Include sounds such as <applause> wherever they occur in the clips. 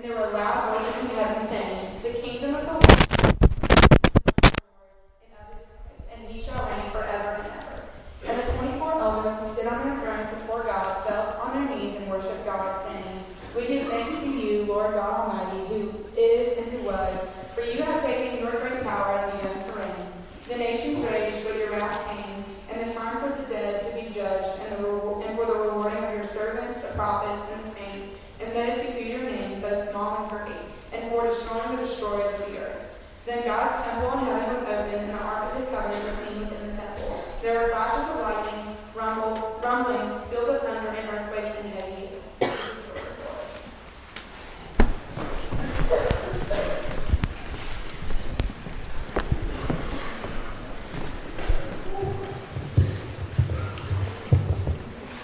And there were loud voices in heaven saying, The kingdom of the Lord and of his Christ, and he shall reign forever and ever. And the twenty-four elders who stood on their thrones before God fell on their knees and worshipped God, saying, We give thanks to you, Lord God Almighty, who is and who was, for you have taken your great power and begun to reign. The nations raged, but your wrath came, and the time for the dead to be judged, and, the, and for the rewarding of your servants, the prophets, and the saints, and those who fear your name, both small and great, and for destroying the destroyers of the earth. Then God's temple in heaven was opened, and the ark of his covenant was seen within the temple. There were flashes of lightning, rumbles, rumblings, peals of thunder, and earthquake, and heavy.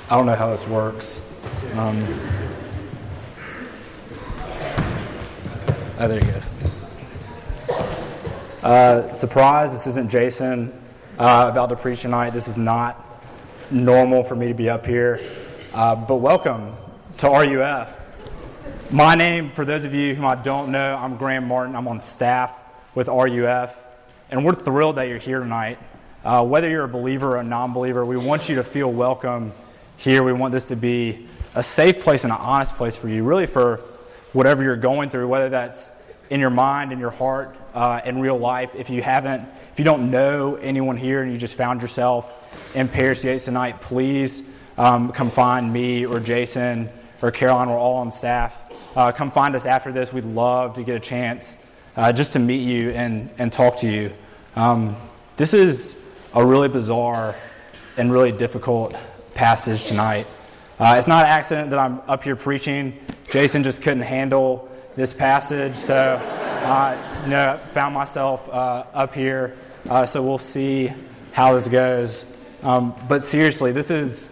I don't know how this works. Um, oh, there he goes. Uh, surprise, this isn't Jason uh, about to preach tonight. This is not normal for me to be up here. Uh, but welcome to RUF. My name, for those of you whom I don't know, I'm Graham Martin. I'm on staff with RUF. And we're thrilled that you're here tonight. Uh, whether you're a believer or a non believer, we want you to feel welcome here. We want this to be a safe place and an honest place for you, really for whatever you're going through, whether that's in your mind, in your heart, uh, in real life. If you haven't, if you don't know anyone here and you just found yourself in Paris Yates tonight, please um, come find me or Jason or Caroline. We're all on staff. Uh, come find us after this. We'd love to get a chance uh, just to meet you and, and talk to you. Um, this is a really bizarre and really difficult passage tonight. Uh, it's not an accident that I'm up here preaching. Jason just couldn't handle this passage, so uh, found myself uh, up here. Uh, so we'll see how this goes. Um, but seriously, this is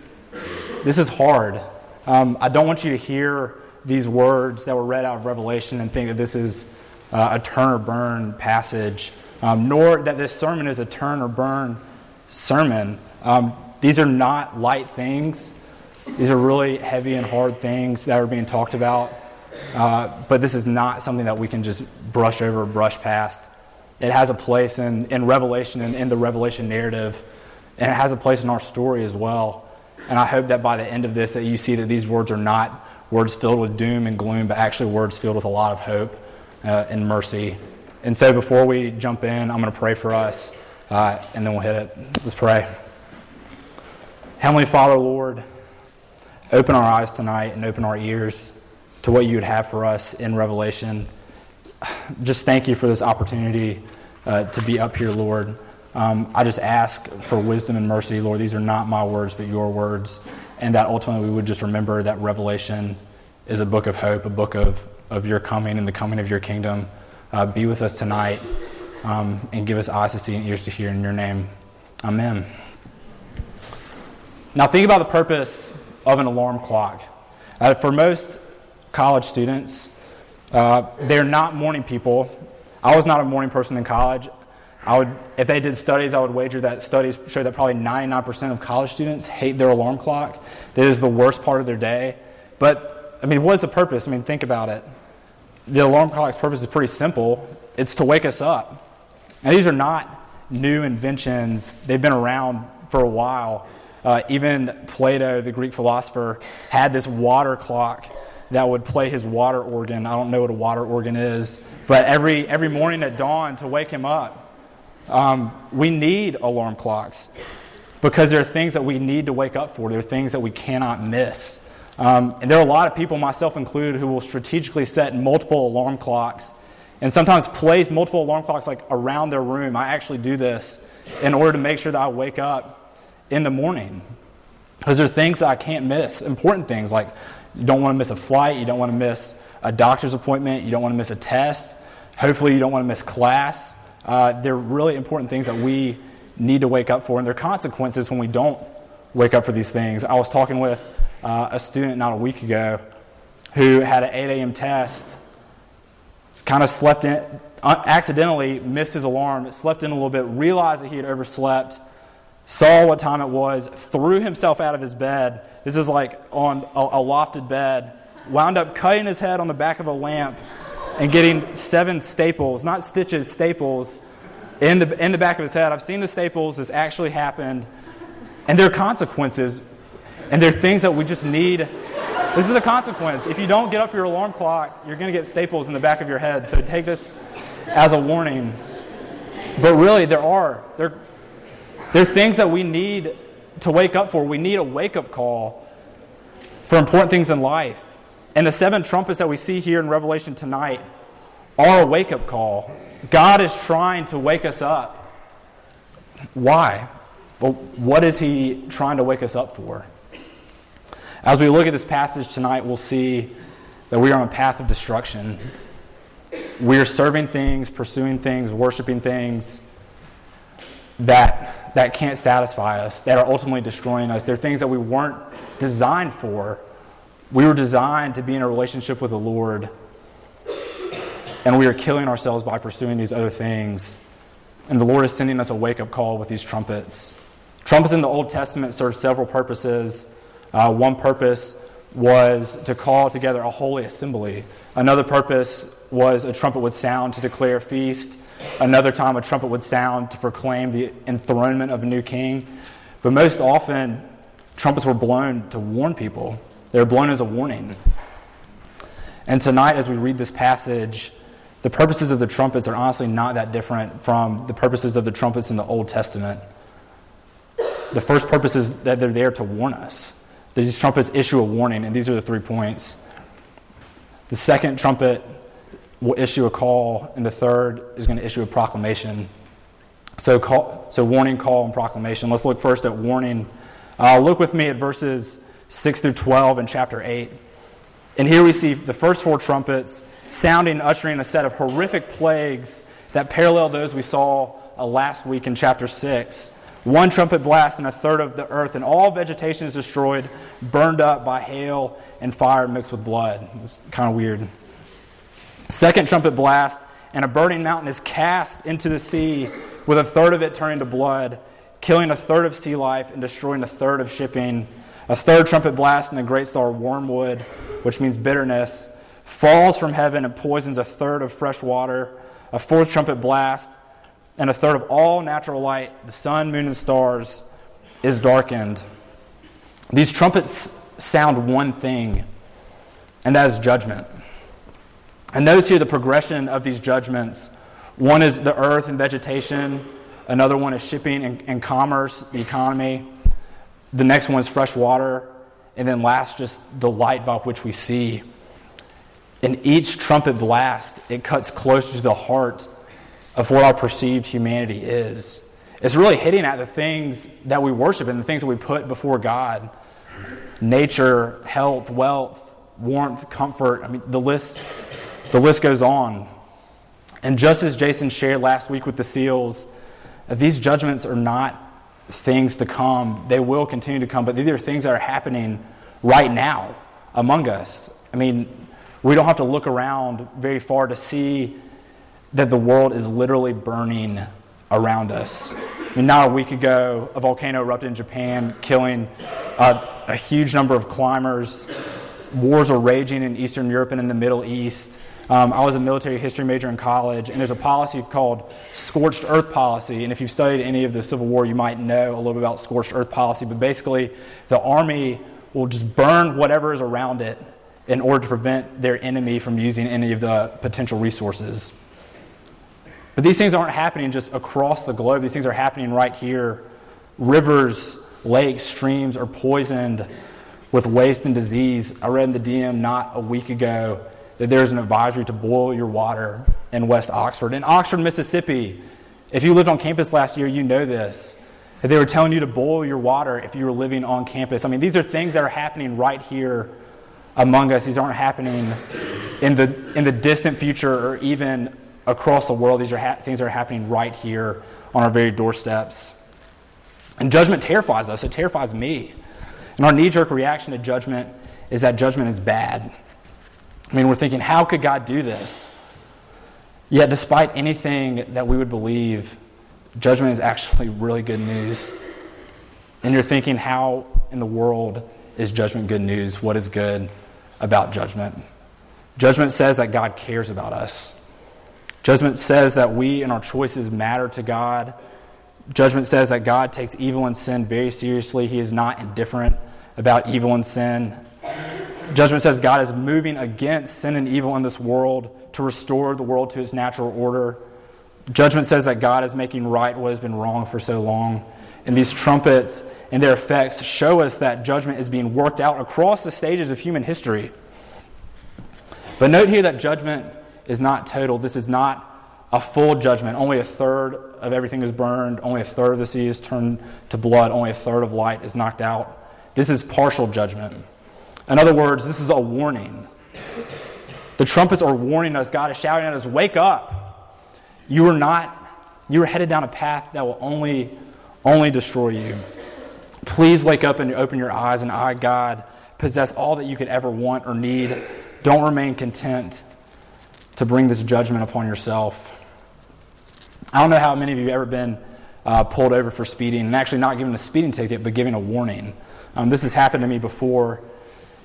this is hard. Um, I don't want you to hear these words that were read out of Revelation and think that this is uh, a turn or burn passage, um, nor that this sermon is a turn or burn sermon. Um, these are not light things. These are really heavy and hard things that are being talked about. Uh, but this is not something that we can just brush over, or brush past. It has a place in, in Revelation and in the Revelation narrative, and it has a place in our story as well. And I hope that by the end of this, that you see that these words are not words filled with doom and gloom, but actually words filled with a lot of hope uh, and mercy. And so, before we jump in, I'm going to pray for us, uh, and then we'll hit it. Let's pray. Heavenly Father, Lord, open our eyes tonight and open our ears to what you would have for us in Revelation. Just thank you for this opportunity uh, to be up here, Lord. Um, I just ask for wisdom and mercy, Lord. These are not my words, but your words. And that ultimately we would just remember that Revelation is a book of hope, a book of, of your coming and the coming of your kingdom. Uh, be with us tonight um, and give us eyes to see and ears to hear in your name. Amen. Now, think about the purpose of an alarm clock. Uh, for most college students, uh, they're not morning people. I was not a morning person in college. I would, if they did studies, I would wager that studies show that probably 99% of college students hate their alarm clock. That is the worst part of their day. But, I mean, what is the purpose? I mean, think about it. The alarm clock's purpose is pretty simple it's to wake us up. And these are not new inventions, they've been around for a while. Uh, even Plato, the Greek philosopher, had this water clock that would play his water organ. I don't know what a water organ is, but every, every morning at dawn to wake him up. Um, we need alarm clocks because there are things that we need to wake up for. There are things that we cannot miss. Um, and there are a lot of people, myself included, who will strategically set multiple alarm clocks and sometimes place multiple alarm clocks like around their room. I actually do this in order to make sure that I wake up in the morning. Because there are things that I can't miss, important things like you don't want to miss a flight, you don't want to miss a doctor's appointment, you don't want to miss a test, hopefully, you don't want to miss class. Uh, they're really important things that we need to wake up for, and there are consequences when we don't wake up for these things. I was talking with uh, a student not a week ago who had an 8 a.m. test, kind of slept in, uh, accidentally missed his alarm, slept in a little bit, realized that he had overslept saw what time it was, threw himself out of his bed. This is like on a, a lofted bed, wound up cutting his head on the back of a lamp and getting seven staples, not stitches, staples, in the, in the back of his head. I've seen the staples, this actually happened. And there are consequences, and there are things that we just need. This is a consequence. If you don't get off your alarm clock, you're going to get staples in the back of your head. So take this as a warning. But really, there are. There, there are things that we need to wake up for. We need a wake up call for important things in life. And the seven trumpets that we see here in Revelation tonight are a wake up call. God is trying to wake us up. Why? What is He trying to wake us up for? As we look at this passage tonight, we'll see that we are on a path of destruction. We are serving things, pursuing things, worshiping things that, that can't satisfy us, that are ultimately destroying us. They're things that we weren't designed for. We were designed to be in a relationship with the Lord, and we are killing ourselves by pursuing these other things. And the Lord is sending us a wake up call with these trumpets. Trumpets in the Old Testament serve several purposes. Uh, one purpose was to call together a holy assembly. Another purpose was a trumpet would sound to declare feast. Another time, a trumpet would sound to proclaim the enthronement of a new king. But most often, trumpets were blown to warn people, they were blown as a warning. And tonight, as we read this passage, the purposes of the trumpets are honestly not that different from the purposes of the trumpets in the Old Testament. The first purpose is that they're there to warn us. These trumpets issue a warning, and these are the three points. The second trumpet will issue a call, and the third is going to issue a proclamation. So, call, so warning, call, and proclamation. Let's look first at warning. Uh, look with me at verses 6 through 12 in chapter 8. And here we see the first four trumpets sounding, ushering a set of horrific plagues that parallel those we saw uh, last week in chapter 6. One trumpet blast, and a third of the earth, and all vegetation is destroyed, burned up by hail and fire mixed with blood. It's kind of weird. Second trumpet blast, and a burning mountain is cast into the sea, with a third of it turning to blood, killing a third of sea life and destroying a third of shipping. A third trumpet blast, and the great star wormwood, which means bitterness, falls from heaven and poisons a third of fresh water. A fourth trumpet blast, and a third of all natural light, the sun, moon, and stars, is darkened. These trumpets sound one thing, and that is judgment. And notice here the progression of these judgments. One is the earth and vegetation, another one is shipping and, and commerce, the economy. The next one is fresh water, and then last, just the light by which we see. In each trumpet blast, it cuts closer to the heart of what our perceived humanity is. It's really hitting at the things that we worship and the things that we put before God nature, health, wealth, warmth, comfort. I mean, the list the list goes on. And just as Jason shared last week with the seals, these judgments are not things to come. They will continue to come, but these are things that are happening right now among us. I mean, we don't have to look around very far to see that the world is literally burning around us. I mean, not a week ago, a volcano erupted in Japan, killing a huge number of climbers. Wars are raging in Eastern Europe and in the Middle East. Um, I was a military history major in college, and there's a policy called scorched earth policy. And if you've studied any of the Civil War, you might know a little bit about scorched earth policy. But basically, the army will just burn whatever is around it in order to prevent their enemy from using any of the potential resources. But these things aren't happening just across the globe, these things are happening right here. Rivers, lakes, streams are poisoned with waste and disease. I read in the DM not a week ago that there's an advisory to boil your water in West Oxford. In Oxford, Mississippi, if you lived on campus last year, you know this. That they were telling you to boil your water if you were living on campus. I mean, these are things that are happening right here among us. These aren't happening in the, in the distant future or even across the world. These are ha- things that are happening right here on our very doorsteps. And judgment terrifies us, it terrifies me. And our knee jerk reaction to judgment is that judgment is bad. I mean, we're thinking, how could God do this? Yet, despite anything that we would believe, judgment is actually really good news. And you're thinking, how in the world is judgment good news? What is good? about judgment. Judgment says that God cares about us. Judgment says that we and our choices matter to God. Judgment says that God takes evil and sin very seriously. He is not indifferent about evil and sin. Judgment says God is moving against sin and evil in this world to restore the world to its natural order. Judgment says that God is making right what has been wrong for so long. And these trumpets and their effects show us that judgment is being worked out across the stages of human history. But note here that judgment is not total. This is not a full judgment. Only a third of everything is burned, only a third of the sea is turned to blood, only a third of light is knocked out. This is partial judgment. In other words, this is a warning. The trumpets are warning us. God is shouting at us, Wake up. You are not, you are headed down a path that will only, only destroy you. Please wake up and open your eyes, and I, God, possess all that you could ever want or need. Don't remain content to bring this judgment upon yourself. I don't know how many of you have ever been uh, pulled over for speeding, and actually not given a speeding ticket, but giving a warning. Um, this has happened to me before,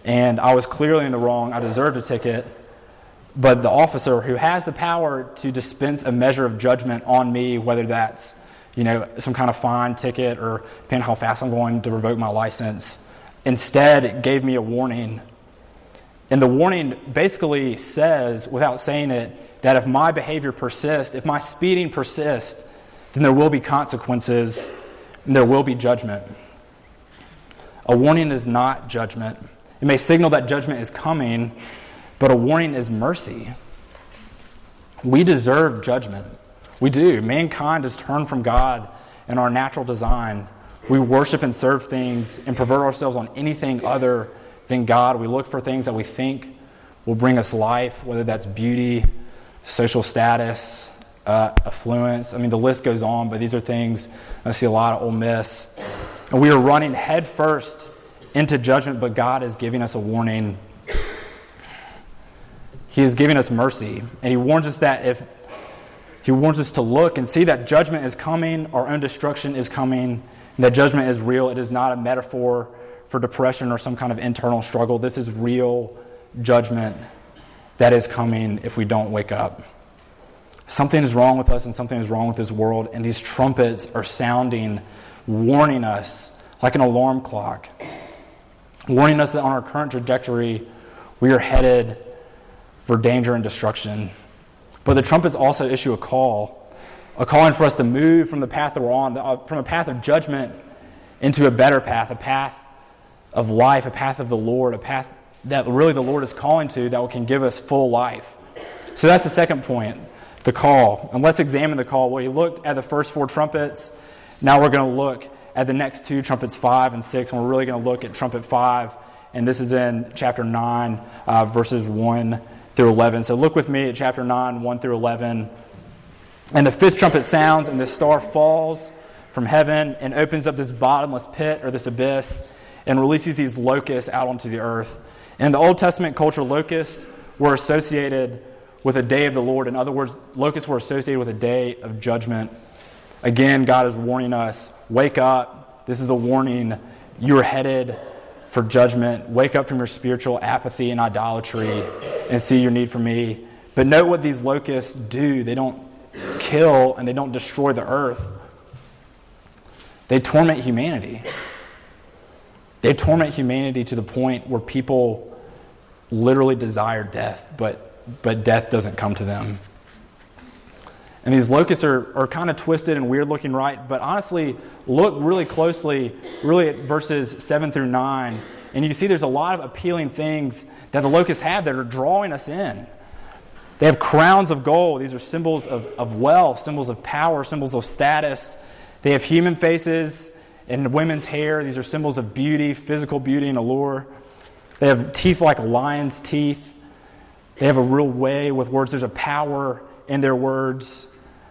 and I was clearly in the wrong. I deserved a ticket, but the officer who has the power to dispense a measure of judgment on me, whether that's you know some kind of fine ticket or depending how fast I'm going to revoke my license, instead it gave me a warning. And the warning basically says, without saying it, that if my behavior persists, if my speeding persists, then there will be consequences and there will be judgment. A warning is not judgment. It may signal that judgment is coming, but a warning is mercy. We deserve judgment. We do. Mankind has turned from God and our natural design. We worship and serve things and pervert ourselves on anything other than God. We look for things that we think will bring us life, whether that's beauty, social status, uh, affluence. I mean, the list goes on, but these are things I see a lot of Ole Miss and we are running headfirst into judgment, but God is giving us a warning. He is giving us mercy. And He warns us that if He warns us to look and see that judgment is coming, our own destruction is coming, that judgment is real. It is not a metaphor for depression or some kind of internal struggle. This is real judgment that is coming if we don't wake up. Something is wrong with us and something is wrong with this world, and these trumpets are sounding warning us like an alarm clock, warning us that on our current trajectory, we are headed for danger and destruction. But the trumpets also issue a call, a calling for us to move from the path that we're on, uh, from a path of judgment into a better path, a path of life, a path of the Lord, a path that really the Lord is calling to that can give us full life. So that's the second point, the call. And let's examine the call. Well, looked at the first four trumpets now we're going to look at the next two, trumpets 5 and 6, and we're really going to look at trumpet 5, and this is in chapter 9, uh, verses 1 through 11. So look with me at chapter 9, 1 through 11. And the fifth trumpet sounds, and the star falls from heaven and opens up this bottomless pit or this abyss and releases these locusts out onto the earth. In the Old Testament culture, locusts were associated with a day of the Lord. In other words, locusts were associated with a day of judgment. Again, God is warning us wake up. This is a warning. You're headed for judgment. Wake up from your spiritual apathy and idolatry and see your need for me. But note what these locusts do they don't kill and they don't destroy the earth, they torment humanity. They torment humanity to the point where people literally desire death, but, but death doesn't come to them. And these locusts are, are kind of twisted and weird looking, right? But honestly, look really closely, really at verses 7 through 9, and you see there's a lot of appealing things that the locusts have that are drawing us in. They have crowns of gold. These are symbols of, of wealth, symbols of power, symbols of status. They have human faces and women's hair. These are symbols of beauty, physical beauty and allure. They have teeth like lion's teeth. They have a real way with words. There's a power in their words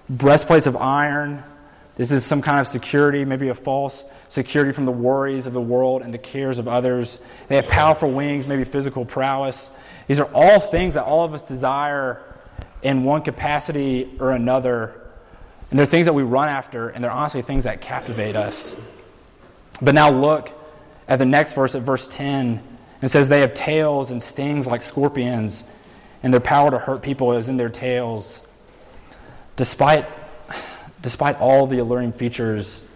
breastplates of iron. This is some kind of security, maybe a false security from the worries of the world and the cares of others. They have powerful wings, maybe physical prowess. These are all things that all of us desire in one capacity or another. And they're things that we run after, and they're honestly things that captivate us. But now look at the next verse, at verse 10, It says they have tails and stings like scorpions, and their power to hurt people is in their tails. Despite, despite all the alluring features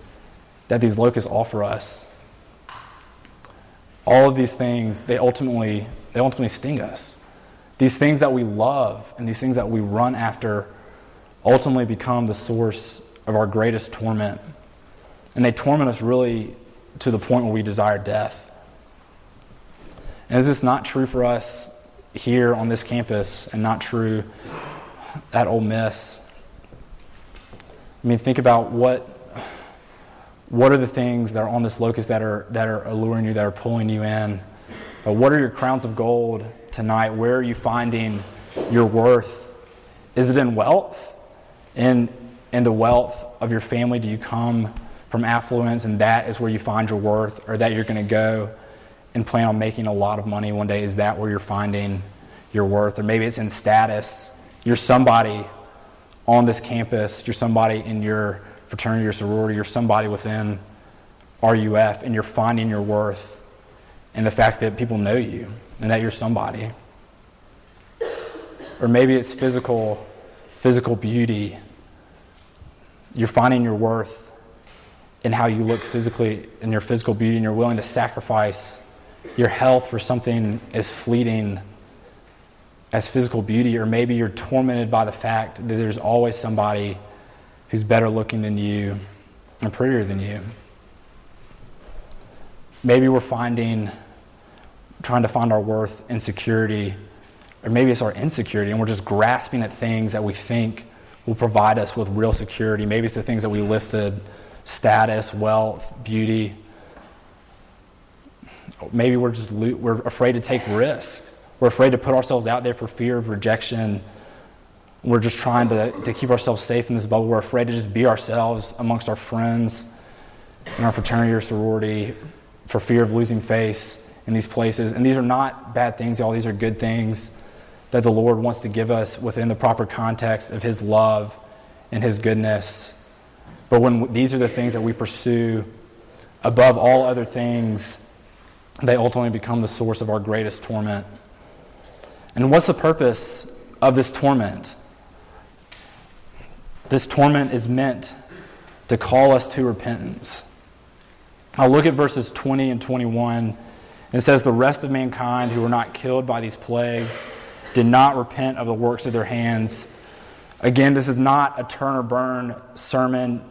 that these locusts offer us, all of these things, they ultimately, they ultimately sting us. These things that we love and these things that we run after ultimately become the source of our greatest torment. And they torment us really to the point where we desire death. And is this not true for us here on this campus and not true at Ole Miss? I mean, think about what what are the things that are on this locust that are that are alluring you, that are pulling you in. But what are your crowns of gold tonight? Where are you finding your worth? Is it in wealth? In in the wealth of your family? Do you come from affluence and that is where you find your worth, or that you're going to go and plan on making a lot of money one day? Is that where you're finding your worth? Or maybe it's in status. You're somebody on this campus, you're somebody in your fraternity or sorority, you're somebody within RUF, and you're finding your worth in the fact that people know you and that you're somebody. Or maybe it's physical, physical beauty. You're finding your worth in how you look physically, in your physical beauty, and you're willing to sacrifice your health for something as fleeting as physical beauty, or maybe you're tormented by the fact that there's always somebody who's better looking than you and prettier than you. Maybe we're finding, trying to find our worth in security, or maybe it's our insecurity, and we're just grasping at things that we think will provide us with real security. Maybe it's the things that we listed status, wealth, beauty. Maybe we're just we're afraid to take risks. We're afraid to put ourselves out there for fear of rejection. We're just trying to, to keep ourselves safe in this bubble. We're afraid to just be ourselves amongst our friends in our fraternity or sorority for fear of losing face in these places. And these are not bad things, y'all. These are good things that the Lord wants to give us within the proper context of His love and His goodness. But when these are the things that we pursue above all other things, they ultimately become the source of our greatest torment. And what's the purpose of this torment? This torment is meant to call us to repentance. I'll look at verses 20 and 21. It says, The rest of mankind who were not killed by these plagues did not repent of the works of their hands. Again, this is not a turn or burn sermon.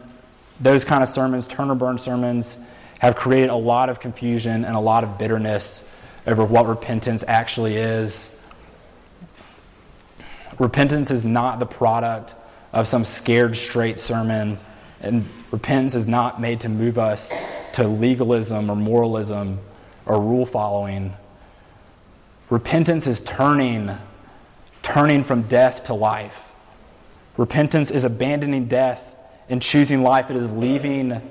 Those kind of sermons, turn or burn sermons, have created a lot of confusion and a lot of bitterness over what repentance actually is. Repentance is not the product of some scared straight sermon, and repentance is not made to move us to legalism or moralism or rule following. Repentance is turning turning from death to life. Repentance is abandoning death and choosing life. It is leaving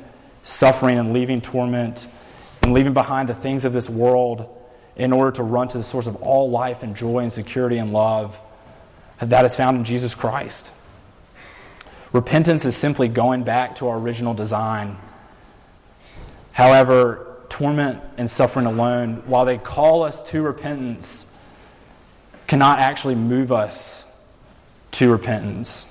suffering and leaving torment and leaving behind the things of this world in order to run to the source of all life and joy and security and love that is found in Jesus Christ. Repentance is simply going back to our original design. However, torment and suffering alone, while they call us to repentance, cannot actually move us to repentance.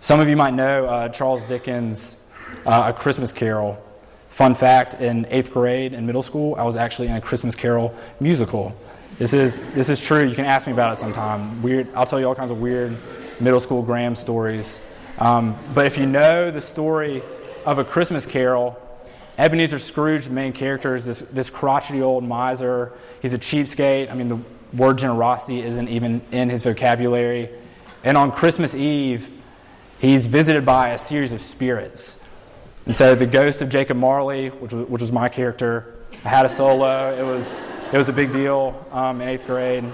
Some of you might know uh, Charles Dickens' uh, A Christmas Carol. Fun fact in eighth grade in middle school, I was actually in a Christmas Carol musical. This is, this is true. You can ask me about it sometime. Weird, I'll tell you all kinds of weird middle school Graham stories. Um, but if you know the story of A Christmas Carol, Ebenezer Scrooge, the main character, is this, this crotchety old miser. He's a cheapskate. I mean, the word generosity isn't even in his vocabulary. And on Christmas Eve, he's visited by a series of spirits. And so the ghost of Jacob Marley, which was, which was my character, I had a solo. It was, it was a big deal um, in eighth grade.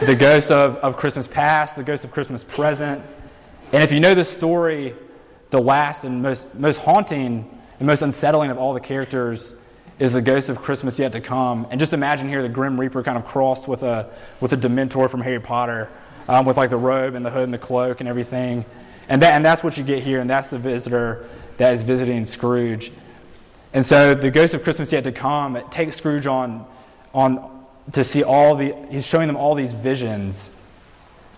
The ghost of, of Christmas past, the ghost of Christmas present. And if you know the story, the last and most, most haunting and most unsettling of all the characters is the ghost of Christmas yet to come. And just imagine here the Grim Reaper kind of crossed with a, with a Dementor from Harry Potter, um, with like the robe and the hood and the cloak and everything. And, that, and that's what you get here, and that's the visitor that is visiting Scrooge. And so the ghost of Christmas yet to come it takes Scrooge on, on to see all the, he's showing them all these visions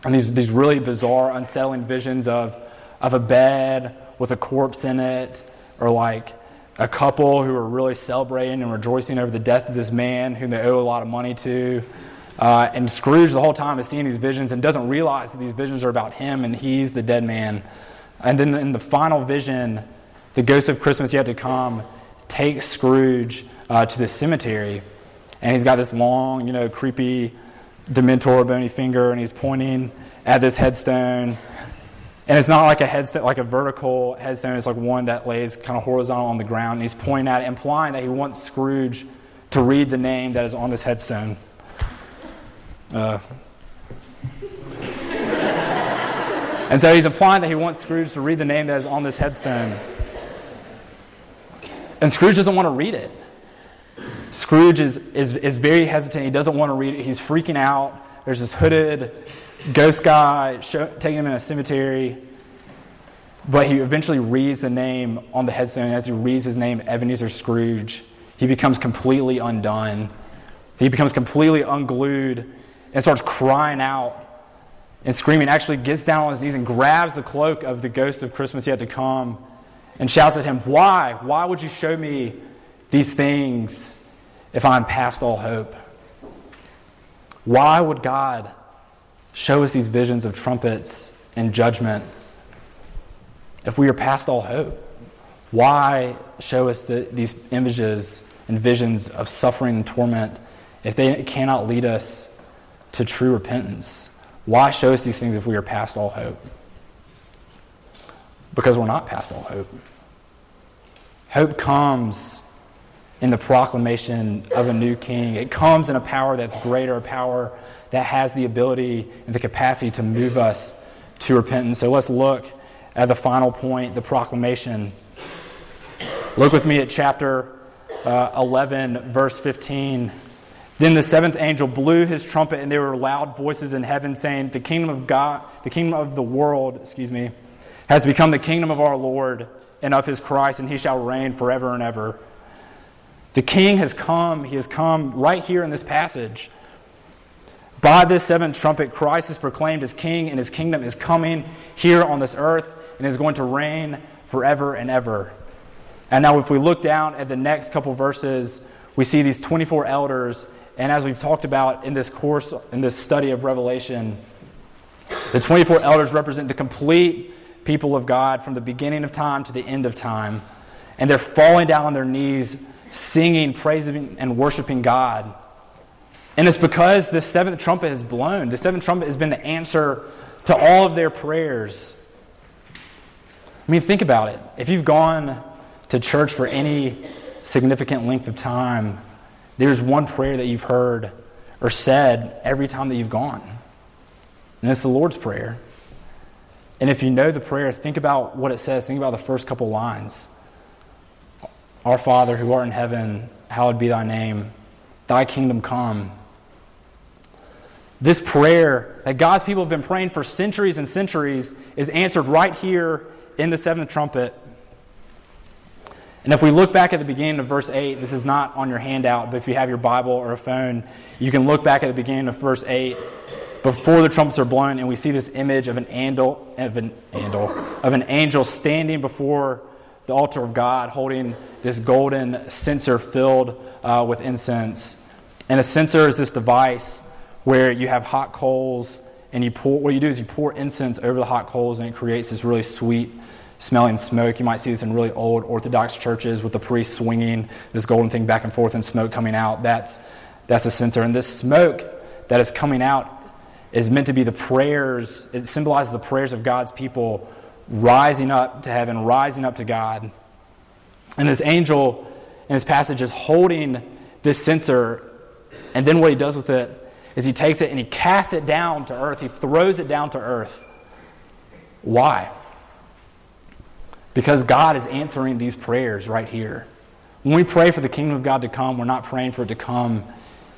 and these, these really bizarre, unsettling visions of, of a bed with a corpse in it, or like a couple who are really celebrating and rejoicing over the death of this man whom they owe a lot of money to. Uh, and Scrooge, the whole time, is seeing these visions and doesn't realize that these visions are about him and he's the dead man. And then in the final vision, the ghost of Christmas yet to come takes Scrooge uh, to the cemetery. And he's got this long, you know, creepy Dementor bony finger, and he's pointing at this headstone. And it's not like a headstone, like a vertical headstone. It's like one that lays kind of horizontal on the ground. And he's pointing at it, implying that he wants Scrooge to read the name that is on this headstone. Uh, <laughs> and so he's implying that he wants Scrooge to read the name that is on this headstone. And Scrooge doesn't want to read it. Scrooge is, is, is very hesitant. He doesn't want to read it. He's freaking out. There's this hooded ghost guy show, taking him in a cemetery. But he eventually reads the name on the headstone. As he reads his name, Ebenezer Scrooge, he becomes completely undone. He becomes completely unglued and starts crying out and screaming. Actually, gets down on his knees and grabs the cloak of the ghost of Christmas yet to come and shouts at him, Why? Why would you show me these things if I'm past all hope? Why would God show us these visions of trumpets and judgment if we are past all hope? Why show us the, these images and visions of suffering and torment if they cannot lead us to true repentance? Why show us these things if we are past all hope? Because we're not past all hope. Hope comes in the proclamation of a new king. It comes in a power that's greater, a power that has the ability and the capacity to move us to repentance. So let's look at the final point, the proclamation. Look with me at chapter uh, 11, verse 15. Then the seventh angel blew his trumpet, and there were loud voices in heaven saying, The kingdom of God, the kingdom of the world, excuse me, has become the kingdom of our Lord and of his Christ, and he shall reign forever and ever. The king has come. He has come right here in this passage. By this seventh trumpet, Christ is proclaimed as king, and his kingdom is coming here on this earth and is going to reign forever and ever. And now, if we look down at the next couple verses, we see these 24 elders. And as we've talked about in this course, in this study of Revelation, the 24 elders represent the complete people of God from the beginning of time to the end of time. And they're falling down on their knees singing, praising, and worshiping God. And it's because the seventh trumpet has blown. The seventh trumpet has been the answer to all of their prayers. I mean, think about it. If you've gone to church for any significant length of time, there's one prayer that you've heard or said every time that you've gone. And it's the Lord's Prayer. And if you know the prayer, think about what it says. Think about the first couple lines. Our Father who art in heaven, hallowed be thy name. Thy kingdom come. This prayer that God's people have been praying for centuries and centuries is answered right here in the seventh trumpet. And if we look back at the beginning of verse 8, this is not on your handout, but if you have your Bible or a phone, you can look back at the beginning of verse 8 before the trumpets are blown, and we see this image of an angel, of an angel, of an angel standing before the altar of God holding this golden censer filled uh, with incense. And a censer is this device where you have hot coals and you pour, what you do is you pour incense over the hot coals and it creates this really sweet smelling smoke. You might see this in really old Orthodox churches with the priest swinging this golden thing back and forth and smoke coming out. That's, that's a censer. And this smoke that is coming out is meant to be the prayers, it symbolizes the prayers of God's people rising up to heaven, rising up to God. And this angel in this passage is holding this censer, and then what he does with it is he takes it and he casts it down to earth. He throws it down to earth. Why? Because God is answering these prayers right here. When we pray for the kingdom of God to come, we're not praying for it to come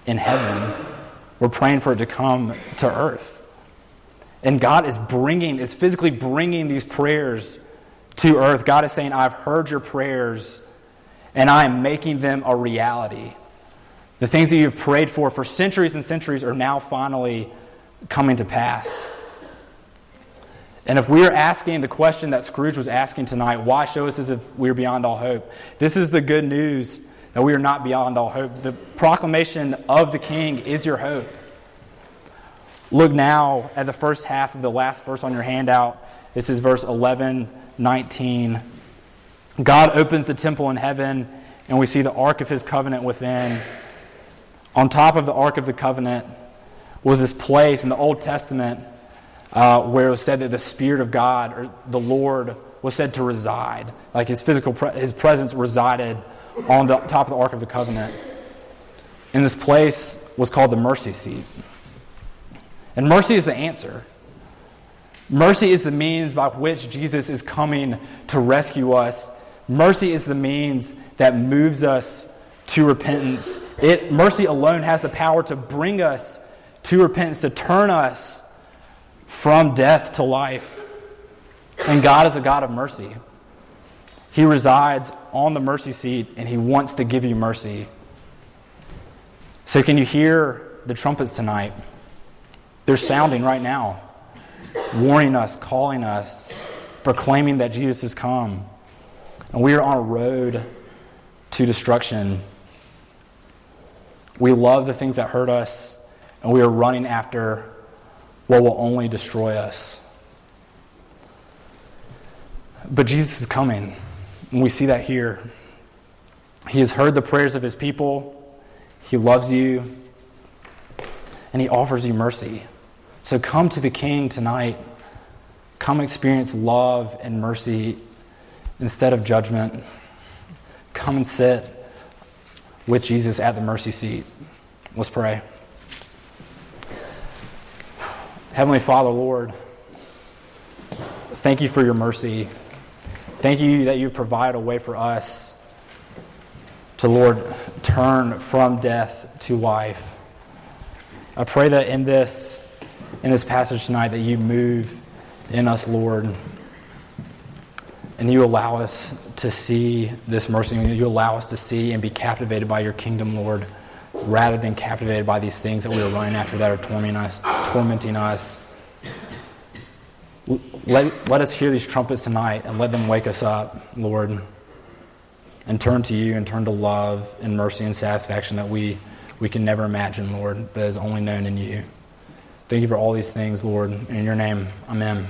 in heaven. We're praying for it to come to earth. And God is bringing, is physically bringing these prayers to earth. God is saying, I've heard your prayers, and I am making them a reality. The things that you've prayed for for centuries and centuries are now finally coming to pass. And if we are asking the question that Scrooge was asking tonight, why show us as if we're beyond all hope? This is the good news that we are not beyond all hope. The proclamation of the King is your hope. Look now at the first half of the last verse on your handout. This is verse 11, 19. God opens the temple in heaven, and we see the Ark of His covenant within. On top of the Ark of the Covenant was this place in the Old Testament uh, where it was said that the Spirit of God or the Lord was said to reside. Like his physical, pre- his presence resided on the top of the Ark of the Covenant. And this place was called the mercy seat. And mercy is the answer. Mercy is the means by which Jesus is coming to rescue us. Mercy is the means that moves us to repentance. It, mercy alone has the power to bring us to repentance, to turn us from death to life. And God is a God of mercy. He resides on the mercy seat and He wants to give you mercy. So, can you hear the trumpets tonight? They're sounding right now, warning us, calling us, proclaiming that Jesus has come. And we are on a road to destruction. We love the things that hurt us, and we are running after what will only destroy us. But Jesus is coming, and we see that here. He has heard the prayers of his people, he loves you, and he offers you mercy. So come to the King tonight. Come experience love and mercy instead of judgment. Come and sit with Jesus at the mercy seat. Let's pray. Heavenly Father, Lord, thank you for your mercy. Thank you that you provide a way for us to, Lord, turn from death to life. I pray that in this, in this passage tonight, that you move in us, Lord, and you allow us to see this mercy. You allow us to see and be captivated by your kingdom, Lord, rather than captivated by these things that we are running after that are tormenting us. Tormenting us. Let, let us hear these trumpets tonight and let them wake us up, Lord, and turn to you and turn to love and mercy and satisfaction that we, we can never imagine, Lord, but is only known in you. Thank you for all these things, Lord. In your name, amen.